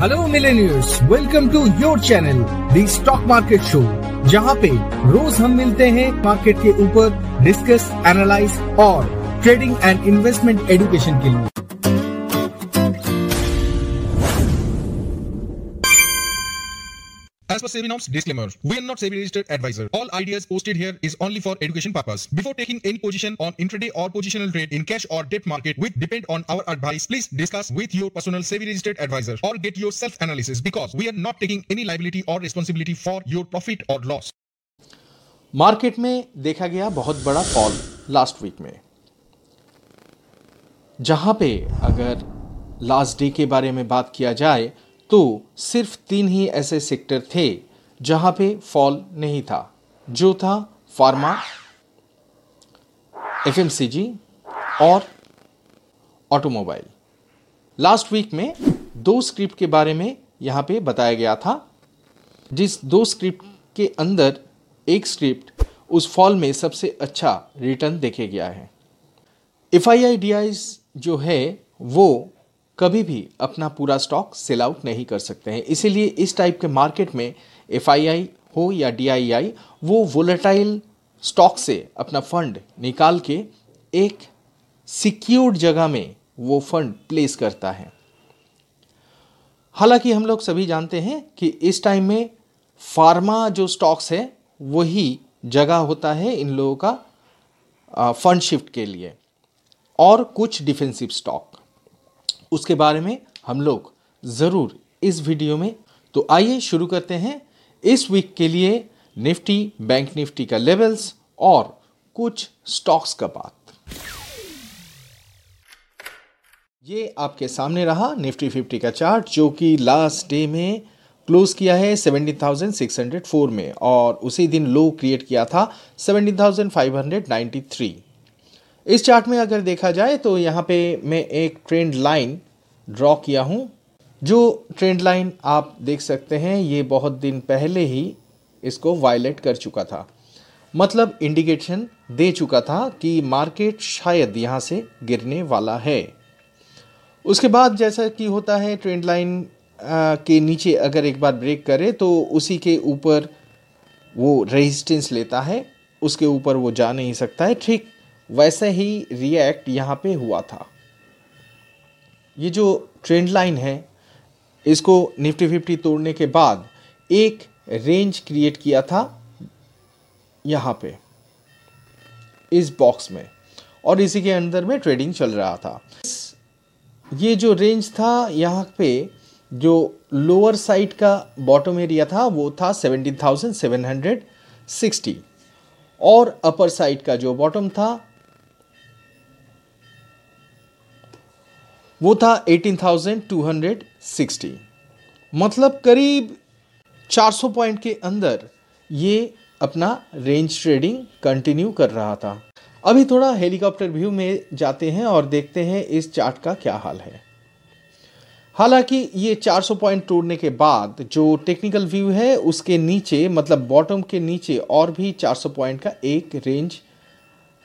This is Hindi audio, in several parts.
Hello millionaires welcome to your channel the stock market show जहाँ पे रोज हम मिलते हैं मार्केट के ऊपर डिस्कस एनालाइज और ट्रेडिंग एंड इन्वेस्टमेंट एडुकेशन के लिए। SEBI norms, disclaimer, we are not SEBI registered advisor. All ideas posted here is only for education purpose. Before taking any position on intraday or positional trade in cash or debt market which depend on our advice, please discuss with your personal SEBI registered advisor or get your self analysis because we are not taking any liability or responsibility for your profit or loss. Market में देखा गया बहुत बड़ा फॉल लास्ट वीक में जहाँ पे अगर लास्ट डे के बारे में बात किया जाए तो सिर्फ़ तीन ही ऐसे सेक्टर थे जहाँ पे फॉल नहीं था। जो था फार्मा, एफएमसीजी और ऑटोमोबाइल। लास्ट वीक में दो स्क्रिप्ट के बारे में यहाँ पे बताया गया था। जिस दो स्क्रिप्ट के अंदर एक स्क्रिप्ट, उस फॉल में सबसे अच्छा रिटर्न देखे गया है। एफ़ आई जो है, वो कभी भी अपना पूरा स्टॉक सेल आउट नहीं कर सकते हैं। इसीलिए इस टाइप के मार्केट में एफआईआई हो या डीआईआई वो वोलेटाइल स्टॉक से अपना फंड निकाल के एक सिक्योर्ड जगह में वो फंड प्लेस करता है। हालाँकि हम लोग सभी जानते हैं कि इस टाइम में फार्मा जो स्टॉक्स है, वही जगह होता है इन लोगों का फंड शिफ्ट के लिए। और कुछ डिफेंसिव स्टॉक उसके बारे में हम लोग ज़रूर इस वीडियो में। तो आइए शुरू करते हैं। इस वीक के लिए निफ्टी बैंक निफ्टी का लेवल्स और कुछ स्टॉक्स का बात। ये आपके सामने रहा निफ्टी फिफ्टी का चार्ट जो कि लास्ट डे में क्लोज किया है 17,604 में और उसी दिन लो क्रिएट किया था 17,593 इस चार्ट में अगर देखा जाए तो यहाँ पे मैं एक ट्रेंड लाइन ड्रॉ किया हूँ। जो ट्रेंड लाइन आप देख सकते हैं, ये बहुत दिन पहले ही इसको वायलेट कर चुका था। मतलब इंडिकेशन दे चुका था कि मार्केट शायद यहाँ से गिरने वाला है। उसके बाद जैसा कि होता है ट्रेंड लाइन के नीचे अगर एक बार ब्रेक करे तो उसी के ऊपर वो रेजिस्टेंस लेता है। उसके ऊपर वो जा नहीं सकता है। ठीक वैसे ही रिएक्ट यहाँ पे हुआ था। ये जो ट्रेंड लाइन है इसको निफ्टी फिफ्टी तोड़ने के बाद एक रेंज क्रिएट किया था यहाँ पे इस बॉक्स में। और इसी के अंदर में ट्रेडिंग चल रहा था। ये जो रेंज था यहाँ पे जो लोअर साइड का बॉटम एरिया था वो था 17,760 और अपर साइड का जो बॉटम था वो था 18,260 मतलब करीब 400 पॉइंट के अंदर ये अपना रेंज ट्रेडिंग कंटिन्यू कर रहा था। अभी थोड़ा हेलीकॉप्टर व्यू में जाते हैं और देखते हैं इस चार्ट का क्या हाल है। हालाँकि ये 400 पॉइंट तोड़ने के बाद जो टेक्निकल व्यू है उसके नीचे मतलब बॉटम के नीचे और भी 400 पॉइंट का एक रेंज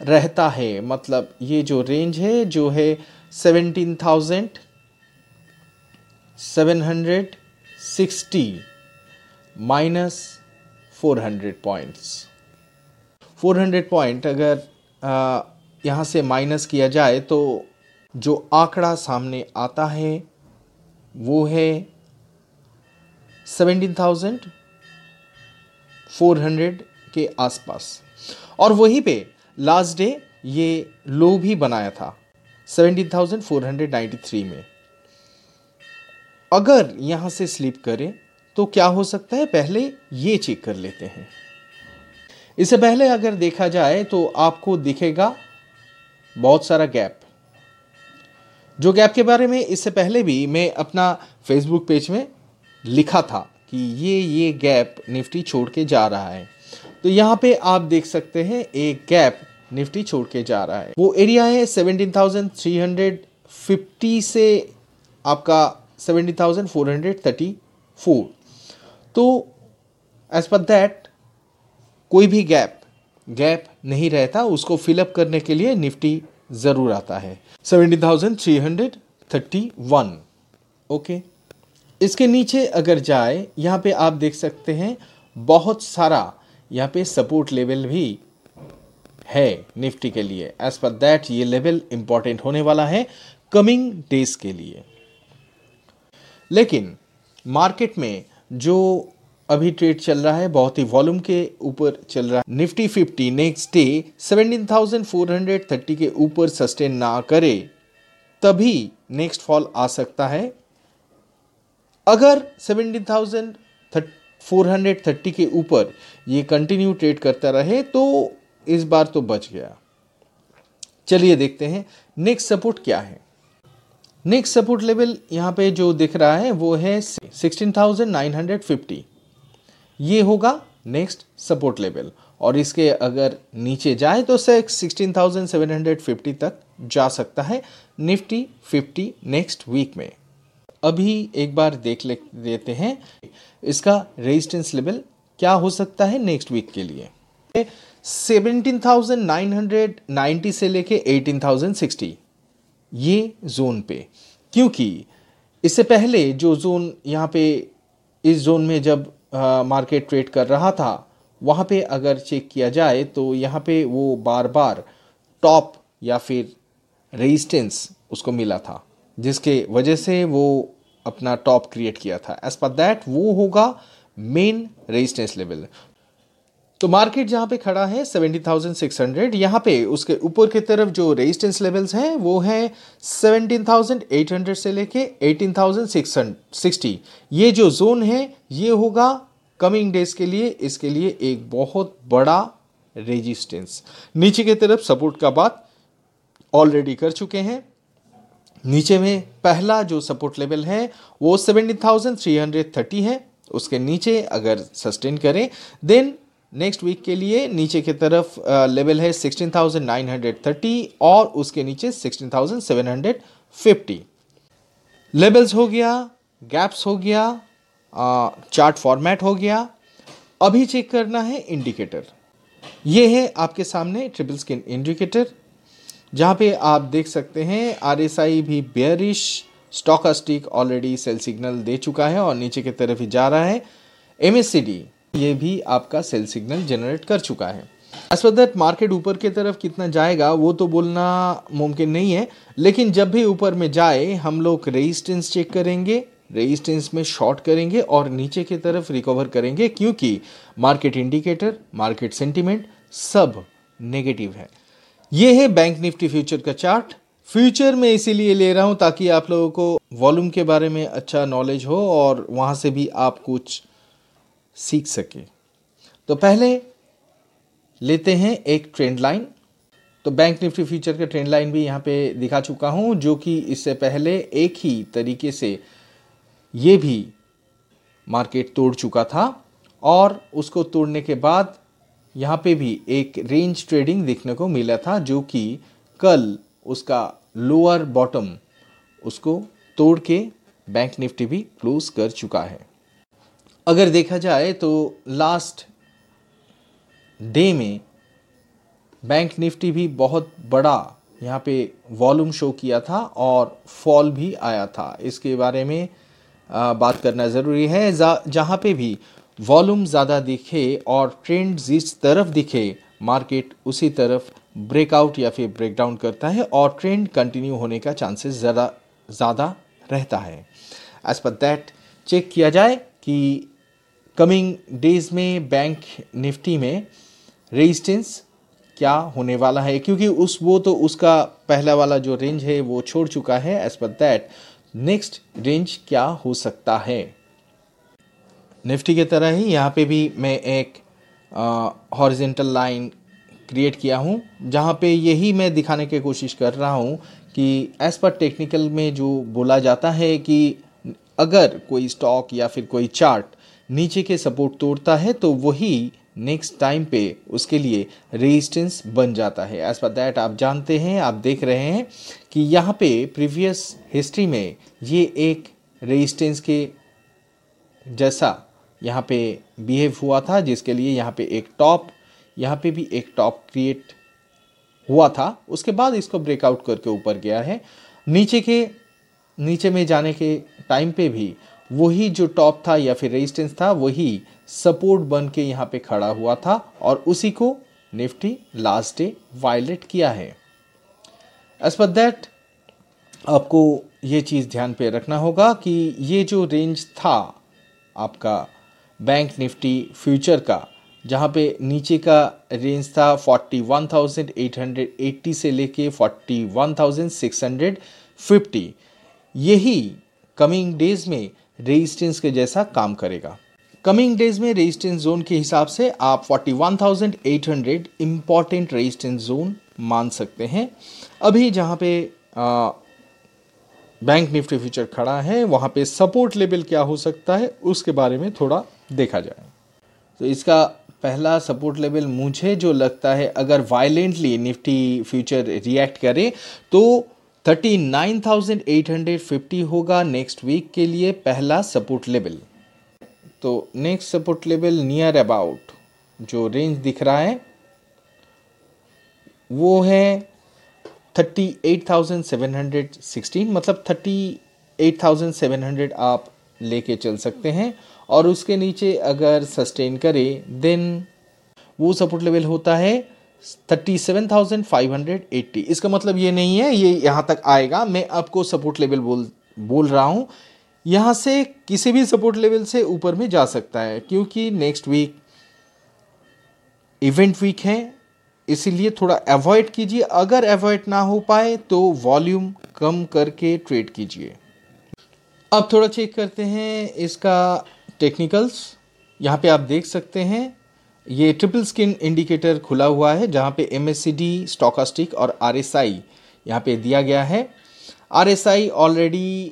रहता है। मतलब ये जो रेंज है जो है seventeen thousand seven hundred sixty minus four hundred points. Four hundred point अगर यहाँ से माइनस किया जाए तो जो आंकड़ा सामने आता है वो है सेवेंटीन थाउज़ेंड फोर हंड्रेड के आसपास। और वहीं पे लास्ट डे ये लो भी बनाया था। 17,493 में। अगर यहाँ से स्लिप करें तो क्या हो सकता है? पहले ये चेक कर लेते हैं। इससे पहले अगर देखा जाए तो आपको दिखेगा बहुत सारा गैप। जो गैप के बारे में इससे पहले भी मैं अपना फेसबुक पेज में लिखा था कि ये ये गैप निफ्टी छोड़ के जा रहा है। तो यहाँ पे आप देख सकते हैं एक गैप निफ्टी छोड़ के जा रहा है। वो एरिया है 17,350 से आपका 17,434 तो एज पर दैट कोई भी गैप गैप नहीं रहता उसको फिलअप करने के लिए निफ्टी ज़रूर आता है। 17,331 ओके इसके नीचे अगर जाए यहाँ पे आप देख सकते हैं बहुत सारा यहाँ पे सपोर्ट लेवल भी है निफ्टी के लिए। एज पर दैट ये लेवल इंपॉर्टेंट होने वाला है कमिंग डेज़ के लिए। लेकिन मार्केट में जो अभी ट्रेड चल रहा है बहुत ही वॉल्यूम के ऊपर चल रहा है। निफ्टी फिफ्टी नेक्स्ट डे 17,430 के ऊपर सस्टेन ना करे तभी नेक्स्ट फॉल आ सकता है। अगर 17,430 के ऊपर ये कंटिन्यू ट्रेड करता रहे तो इस बार तो बच गया। चलिए देखते हैं नेक्स्ट सपोर्ट क्या है? नेक्स्ट सपोर्ट लेवल यहाँ पे जो दिख रहा है वो है 16,950 ये होगा नेक्स्ट सपोर्ट लेवल और इसके अगर नीचे जाए तो sixteen thousand seven hundred fifty तक जा सकता है निफ्टी फिफ्टी नेक्स्ट वीक में। अभी एक बार देख ले लेते हैं इसका रेजिस्टेंस लेवल क्या हो सकता है नेक्स्ट वीक के लिए? 17,990 से लेके 18,060 ये जोन पे। क्योंकि इससे पहले जो जोन यहाँ पे इस जोन में जब मार्केट ट्रेड कर रहा था वहाँ पे अगर चेक किया जाए तो यहाँ पे वो बार बार टॉप या फिर रेजिस्टेंस उसको मिला था जिसके वजह से वो अपना टॉप क्रिएट किया था। एज पर दैट वो होगा मेन रेजिस्टेंस लेवल। तो मार्केट जहाँ पे खड़ा है 70,600 यहाँ पे उसके ऊपर की तरफ़ जो रेजिस्टेंस लेवल्स हैं वो है 17,800 से लेके 18,660 ये जो जोन है ये होगा कमिंग डेज़ के लिए इसके लिए एक बहुत बड़ा रेजिस्टेंस नीचे की तरफ़ सपोर्ट का बात ऑलरेडी कर चुके हैं। नीचे में पहला जो सपोर्ट लेवल है वो 17,330 है। उसके नीचे अगर सस्टेन करें देन नेक्स्ट वीक के लिए नीचे की तरफ़ लेवल है 16,930 और उसके नीचे 16,750 लेवल्स हो गया गैप्स हो गया चार्ट फॉर्मेट हो गया। अभी चेक करना है इंडिकेटर ये है आपके सामने ट्रिपल स्किन इंडिकेटर जहाँ पे आप देख सकते हैं आरएसआई भी bearish stochastic already sell signal दे चुका है और नीचे की तरफ़ ही जा रहा है। एमएससीडी ये भी आपका सेल सिग्नल जनरेट कर चुका है। एज पर दैट मार्केट ऊपर की तरफ़ कितना जाएगा, वो तो बोलना मुमकिन नहीं है, लेकिन जब भी ऊपर में जाए, हम लोग रेजिस्टेंस चेक करेंगे रेजिस्टेंस में शॉर्ट करेंगे और नीचे की तरफ़ रिकवर करेंगे, क्योंकि मार्केट इंडिकेटर मार्केट सेंटिमेंट सब नेगेटिव है। ये है बैंक निफ्टी फ्यूचर का चार्ट फ्यूचर में इसीलिए ले रहा हूँ ताकि आप लोगों को वॉल्यूम के बारे में अच्छा नॉलेज हो और वहाँ से भी आप कुछ सीख सके। तो पहले लेते हैं एक ट्रेंड लाइन तो बैंक निफ्टी फ्यूचर का ट्रेंड लाइन भी यहाँ पे दिखा चुका हूँ, जो कि इससे पहले एक ही तरीके से ये भी मार्केट तोड़ चुका था और उसको तोड़ने के बाद यहाँ पे भी एक रेंज ट्रेडिंग देखने को मिला था, जो कि कल उसका लोअर बॉटम उसको तोड़ के बैंक निफ्टी भी क्लोज कर चुका है। अगर देखा जाए तो लास्ट डे में बैंक निफ्टी भी बहुत बड़ा यहाँ पे वॉल्यूम शो किया था और फॉल भी आया था। इसके बारे में बात करना ज़रूरी है। जहाँ पे भी वॉल्यूम ज़्यादा दिखे और ट्रेंड जिस तरफ़ दिखे मार्केट उसी तरफ़ ब्रेकआउट या फिर ब्रेकडाउन करता है और ट्रेंड कंटिन्यू होने का चांसेस ज़्यादा ज़्यादा रहता है। एज पर दैट चेक किया जाए कि कमिंग डेज़ में बैंक निफ्टी में रेजिस्टेंस क्या होने वाला है? क्योंकि उस, वो तो उसका पहला वाला जो रेंज है, वो छोड़ चुका है as per that next range क्या हो सकता है? निफ्टी की तरह ही यहाँ पे भी मैं एक हॉरिजेंटल लाइन क्रिएट किया हूँ, जहाँ पे यही मैं दिखाने की कोशिश कर रहा हूँ कि एज पर टेक्निकल में जो बोला जाता है कि अगर कोई स्टॉक या फिर कोई चार्ट नीचे के सपोर्ट तोड़ता है तो वही नेक्स्ट टाइम पे उसके लिए रेजिस्टेंस बन जाता है। एज पर दैट आप जानते हैं, आप देख रहे हैं कि यहाँ पे प्रीवियस हिस्ट्री में ये एक रेजिस्टेंस के जैसा यहाँ पे बिहेव हुआ था, जिसके लिए यहाँ पे एक टॉप यहाँ पे भी एक टॉप क्रिएट हुआ था। उसके बाद इसको ब्रेकआउट करके ऊपर गया है। नीचे के, नीचे में जाने के टाइम पे भी वही जो टॉप था या फिर रेजिस्टेंस था वही सपोर्ट बन के यहाँ पे खड़ा हुआ था और उसी को निफ्टी लास्ट डे वायलेट किया है। एज पर दैट आपको ये चीज़ ध्यान पे रखना होगा कि ये जो रेंज था आपका बैंक निफ्टी फ्यूचर का जहाँ पे नीचे का रेंज था 41,880 से लेके 41,650 यही कमिंग डेज़ में रेजिस्टेंस के जैसा काम करेगा। कमिंग डेज़ में रेजिस्टेंस जोन के हिसाब से आप 41,800 इंपॉर्टेंट रेजिस्टेंस जोन मान सकते हैं। अभी जहाँ पे आ, बैंक निफ्टी फ्यूचर खड़ा है वहाँ पे सपोर्ट लेवल क्या हो सकता है उसके बारे में थोड़ा देखा जाए। तो इसका पहला सपोर्ट लेवल मुझे जो लगता है अगर वायलेंटली निफ्टी फ्यूचर रिएक्ट करे तो 39,850 होगा नेक्स्ट वीक के लिए पहला सपोर्ट लेवल। तो next support level near about जो रेंज दिख रहा है वो है 38,716 मतलब 38,700 आप लेके चल सकते हैं। और उसके नीचे अगर सस्टेन करे देन वो सपोर्ट लेवल होता है 37,580 इसका मतलब ये नहीं है ये यहाँ तक आएगा। मैं आपको सपोर्ट लेवल बोल बोल रहा हूँ। यहाँ से किसी भी सपोर्ट लेवल से ऊपर में जा सकता है क्योंकि नेक्स्ट वीक इवेंट वीक है। इसीलिए थोड़ा अवॉइड कीजिए। अगर अवॉइड ना हो पाए तो वॉल्यूम कम करके ट्रेड कीजिए। अब थोड़ा चेक करते हैं इसका टेक्निकल्स यहाँ पे आप देख सकते हैं। ये ट्रिपल स्किन इंडिकेटर खुला हुआ है, जहाँ पे M S C D stochastic और आर एस आई यहाँ पे दिया गया है। R S I already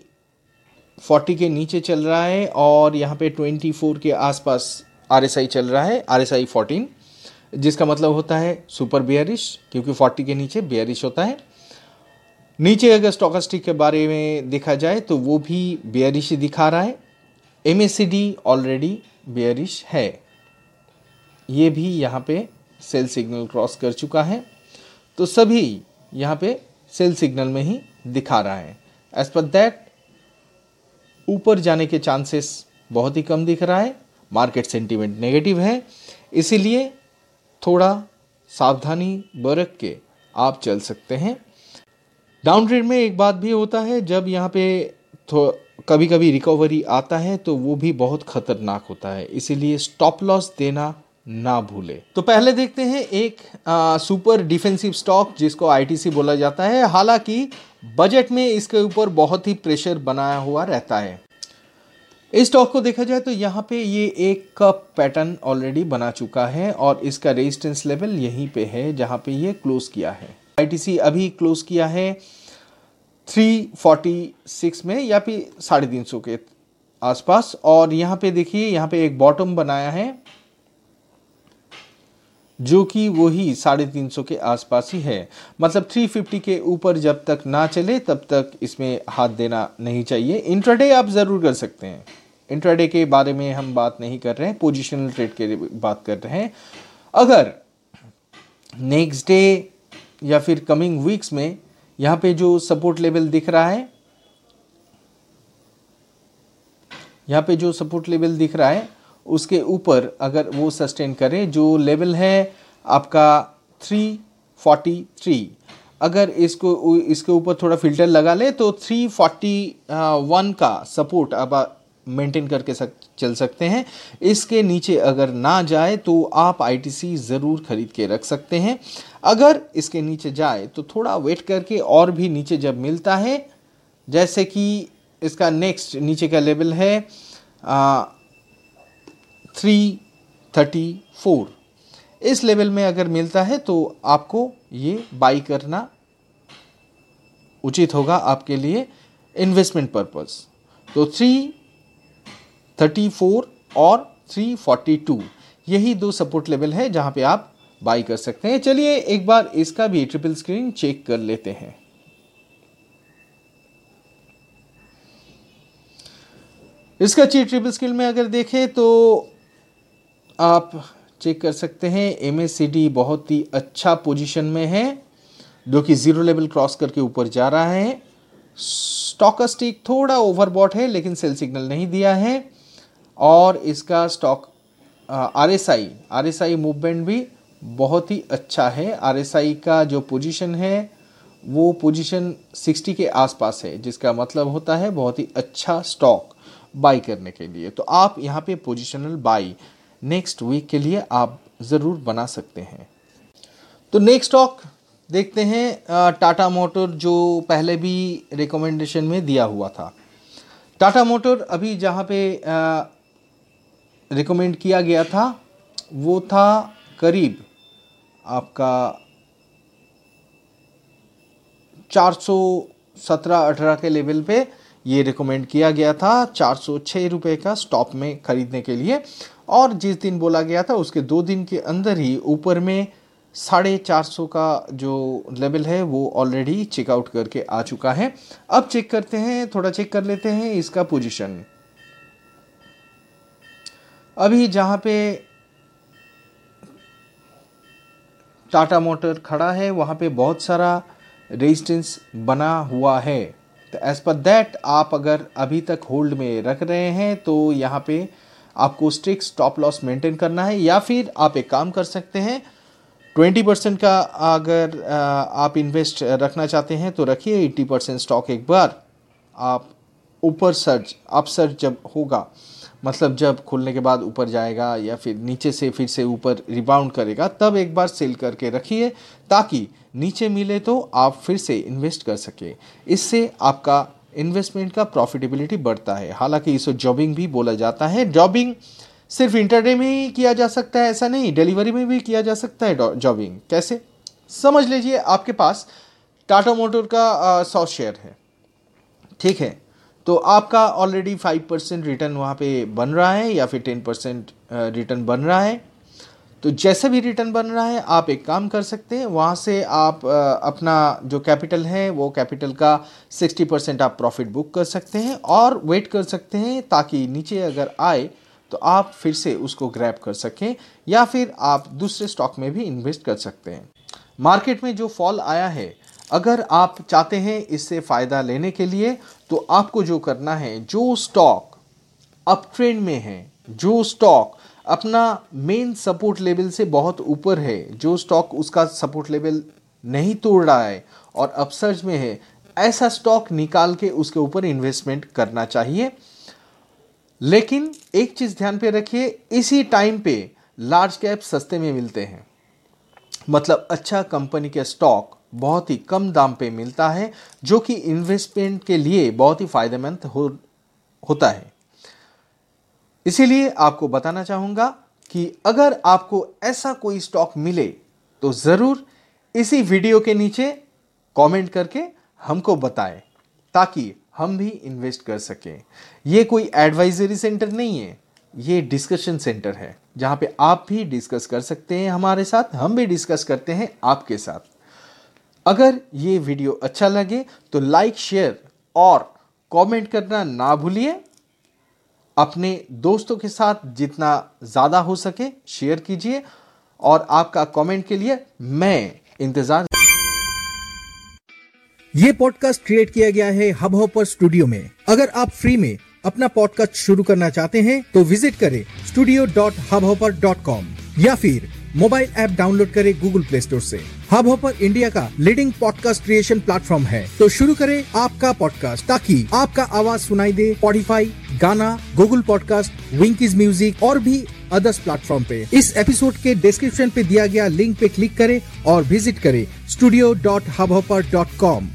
forty के नीचे चल रहा है और यहाँ पे ट्वेंटी फोर के आसपास आर एस आई चल रहा है आर एस आई फोर्टीन जिसका मतलब होता है सुपर बेयरिश क्योंकि फोर्टी के नीचे बेयरिश होता है। नीचे अगर स्टोकास्टिक के बारे में देखा जाए तो वो भी बेयरिश दिखा रहा है। M S C D already bearish है। ये भी यहाँ पे सेल सिग्नल क्रॉस कर चुका है। तो सभी यहाँ पे सेल सिग्नल में ही दिखा रहा है। एज पर दैट ऊपर जाने के चांसेस बहुत ही कम दिख रहा है। मार्केट सेंटीमेंट नेगेटिव है। इसीलिए थोड़ा सावधानी बरत के आप चल सकते हैं। डाउन ट्रेड में एक बात भी होता है, जब यहाँ पे कभी कभी रिकवरी आता है तो वो भी बहुत खतरनाक होता है। इसीलिए स्टॉप लॉस देना ना भूले। तो पहले देखते हैं एक आ, सुपर डिफेंसिव स्टॉक जिसको आईटीसी बोला जाता है। हालाँकि बजट में इसके ऊपर बहुत ही प्रेशर बनाया हुआ रहता है। इस स्टॉक को देखा जाए तो यहाँ पे ये एक कप पैटर्न ऑलरेडी बना चुका है और इसका रेजिस्टेंस लेवल यहीं पे है जहाँ पे ये क्लोज किया है। आईटीसी अभी क्लोज किया है 346 में या फिर साढ़े तीन सौ के आसपास। और यहाँ पे देखिए यहाँ पे एक बॉटम बनाया है। जो कि वही साढ़े तीन सौ के आसपास ही है। मतलब 350 के ऊपर जब तक ना चले, तब तक इसमें हाथ देना नहीं चाहिए। इंट्राडे आप ज़रूर कर सकते हैं। इंट्राडे के बारे में हम बात नहीं कर रहे हैं पोजिशनल ट्रेड के बात कर रहे हैं। अगर नेक्स्ट डे या फिर कमिंग वीक्स में यहाँ पे जो सपोर्ट लेवल दिख रहा है, यहाँ पे जो सपोर्ट लेवल दिख रहा है उसके ऊपर अगर वो सस्टेन करें जो लेवल है आपका 343 अगर इसको इसके ऊपर थोड़ा फ़िल्टर लगा ले तो 341 का सपोर्ट अब मेंटेन करके सक, चल सकते हैं। इसके नीचे अगर ना जाए तो आप आईटीसी ज़रूर खरीद के रख सकते हैं। अगर इसके नीचे जाए तो थोड़ा वेट करके और भी नीचे जब मिलता है जैसे कि इसका नेक्स्ट नीचे का लेवल है थ्री थर्टी फोर इस लेवल में अगर मिलता है तो आपको ये बाई करना उचित होगा आपके लिए इन्वेस्टमेंट पर्पस तो थ्री थर्टी फोर और थ्री फोर्टी टू यही दो सपोर्ट लेवल है जहाँ पे आप बाई कर सकते हैं। चलिए एक बार इसका भी ट्रिपल स्क्रीन चेक कर लेते हैं। इसका ची ट्रिपल स्क्रीन में अगर देखें तो आप चेक कर सकते हैं एम बहुत ही अच्छा पोजीशन में है, जो कि ज़ीरो लेवल क्रॉस करके ऊपर जा रहा है। स्टॉकस्टिक थोड़ा ओवरबॉट है, लेकिन सेल सिग्नल नहीं दिया है। और इसका stock R S I R S I movement भी बहुत ही अच्छा है। आर एस आई का जो पोजीशन है, वो पोजीशन 60 के आसपास है, जिसका मतलब होता है बहुत ही अच्छा स्टॉक बाई करने के लिए। तो आप यहाँ पे पोजिशनल बाई नेक्स्ट वीक के लिए आप ज़रूर बना सकते हैं। तो नेक्स्ट स्टॉक देखते हैं टाटा मोटर जो पहले भी रिकमेंडेशन में दिया हुआ था। टाटा मोटर अभी जहाँ पे रिकमेंड किया गया था, वो था करीब आपका चार सौ सत्रह अठारह के लेवल पे ये रिकमेंड किया गया था, चार सौ छः रुपये का स्टॉप में ख़रीदने के लिए। और जिस दिन बोला गया था, उसके दो दिन के अंदर ही ऊपर में साढ़े चार सौ का जो लेवल है, वो ऑलरेडी चेकआउट करके आ चुका है। अब चेक करते हैं, थोड़ा चेक कर लेते हैं इसका पोजीशन अभी जहाँ पे टाटा मोटर खड़ा है, वहाँ पे बहुत सारा रेजिस्टेंस बना हुआ है। तो एज पर दैट आप अगर अभी तक होल्ड में रख रहे हैं तो यहाँ पे आपको स्ट्रिक्ट स्टॉप लॉस मेंटेन करना है, या फिर आप एक काम कर सकते हैं ट्वेंटी परसेंट का अगर आप इन्वेस्ट रखना चाहते हैं तो रखिए एट्टी परसेंट स्टॉक एक बार। आप ऊपर सर्च अप सर्च जब होगा मतलब जब खुलने के बाद ऊपर जाएगा, या फिर नीचे से फिर से ऊपर रिबाउंड करेगा, तब एक बार सेल करके रखिए, ताकि नीचे मिले तो आप फिर से इन्वेस्ट कर सके। इससे आपका इन्वेस्टमेंट का प्रॉफिटेबिलिटी बढ़ता है। हालाँकि इसे जॉबिंग भी बोला जाता है। जॉबिंग सिर्फ़ इंटरडे में ही किया जा सकता है, ऐसा नहीं डिलीवरी में भी किया जा सकता है जॉबिंग कैसे? समझ लीजिए, आपके पास टाटा मोटर का सौ शेयर है। ठीक है? तो आपका ऑलरेडी फाइव परसेंट रिटर्न वहाँ पे बन रहा है या फिर टेन परसेंट रिटर्न बन रहा है? तो जैसे भी रिटर्न बन रहा है, आप एक काम कर सकते हैं, वहाँ से आप अपना जो कैपिटल है, वो कैपिटल का सिक्सटी परसेंट आप प्रॉफिट बुक कर सकते हैं और वेट कर सकते हैं ताकि नीचे अगर आए तो आप फिर से उसको ग्रैब कर सकें या फिर आप दूसरे स्टॉक में भी इन्वेस्ट कर सकते हैं। मार्केट में जो फॉल आया है, अगर आप चाहते हैं इससे फ़ायदा लेने के लिए तो आपको जो करना है, जो स्टॉक अप ट्रेंड में है, जो स्टॉक अपना मेन सपोर्ट लेवल से बहुत ऊपर है। जो स्टॉक उसका सपोर्ट लेवल नहीं तोड़ रहा है और अपसर्ज में है, ऐसा स्टॉक निकाल के उसके ऊपर इन्वेस्टमेंट करना चाहिए। लेकिन एक चीज़ ध्यान पे रखिए, इसी टाइम पे लार्ज कैप सस्ते में मिलते हैं। मतलब अच्छा कंपनी के स्टॉक बहुत ही कम दाम पे मिलता है, जो कि इन्वेस्टमेंट के लिए बहुत ही फ़ायदेमंद हो, होता है। इसीलिए आपको बताना चाहूँगा कि अगर आपको ऐसा कोई स्टॉक मिले तो ज़रूर इसी वीडियो के नीचे कमेंट करके हमको बताएँ, ताकि हम भी इन्वेस्ट कर सकें। ये कोई एडवाइजरी सेंटर नहीं है, ये डिस्कशन सेंटर है, जहाँ पे आप भी डिस्कस कर सकते हैं हमारे साथ, हम भी डिस्कस करते हैं आपके साथ। अगर ये वीडियो अच्छा लगे तो लाइक शेयर और कमेंट करना ना भूलिए। अपने दोस्तों के साथ जितना ज़्यादा हो सके शेयर कीजिए और आपका कमेंट के लिए मैं इंतज़ार ये पॉडकास्ट क्रिएट किया गया है हब हॉपर स्टूडियो में। अगर आप फ्री में अपना पॉडकास्ट शुरू करना चाहते हैं तो विज़िट करें कॉम या फिर मोबाइल ऐप डाउनलोड करें गूगल प्ले स्टोर से। हब हॉपर इंडिया का लीडिंग पॉडकास्ट क्रिएशन प्लेटफॉर्म है। तो शुरू करें आपका पॉडकास्ट ताकि आपका आवाज़ सुनाई दे स्पॉटिफाई गाना गूगल पॉडकास्ट विंकीज म्यूज़िक और भी अदर्स प्लेटफॉर्म पे। इस एपिसोड के डिस्क्रिप्शन पे दिया गया लिंक पे क्लिक करें और विज़िट करें studio dot hub dot com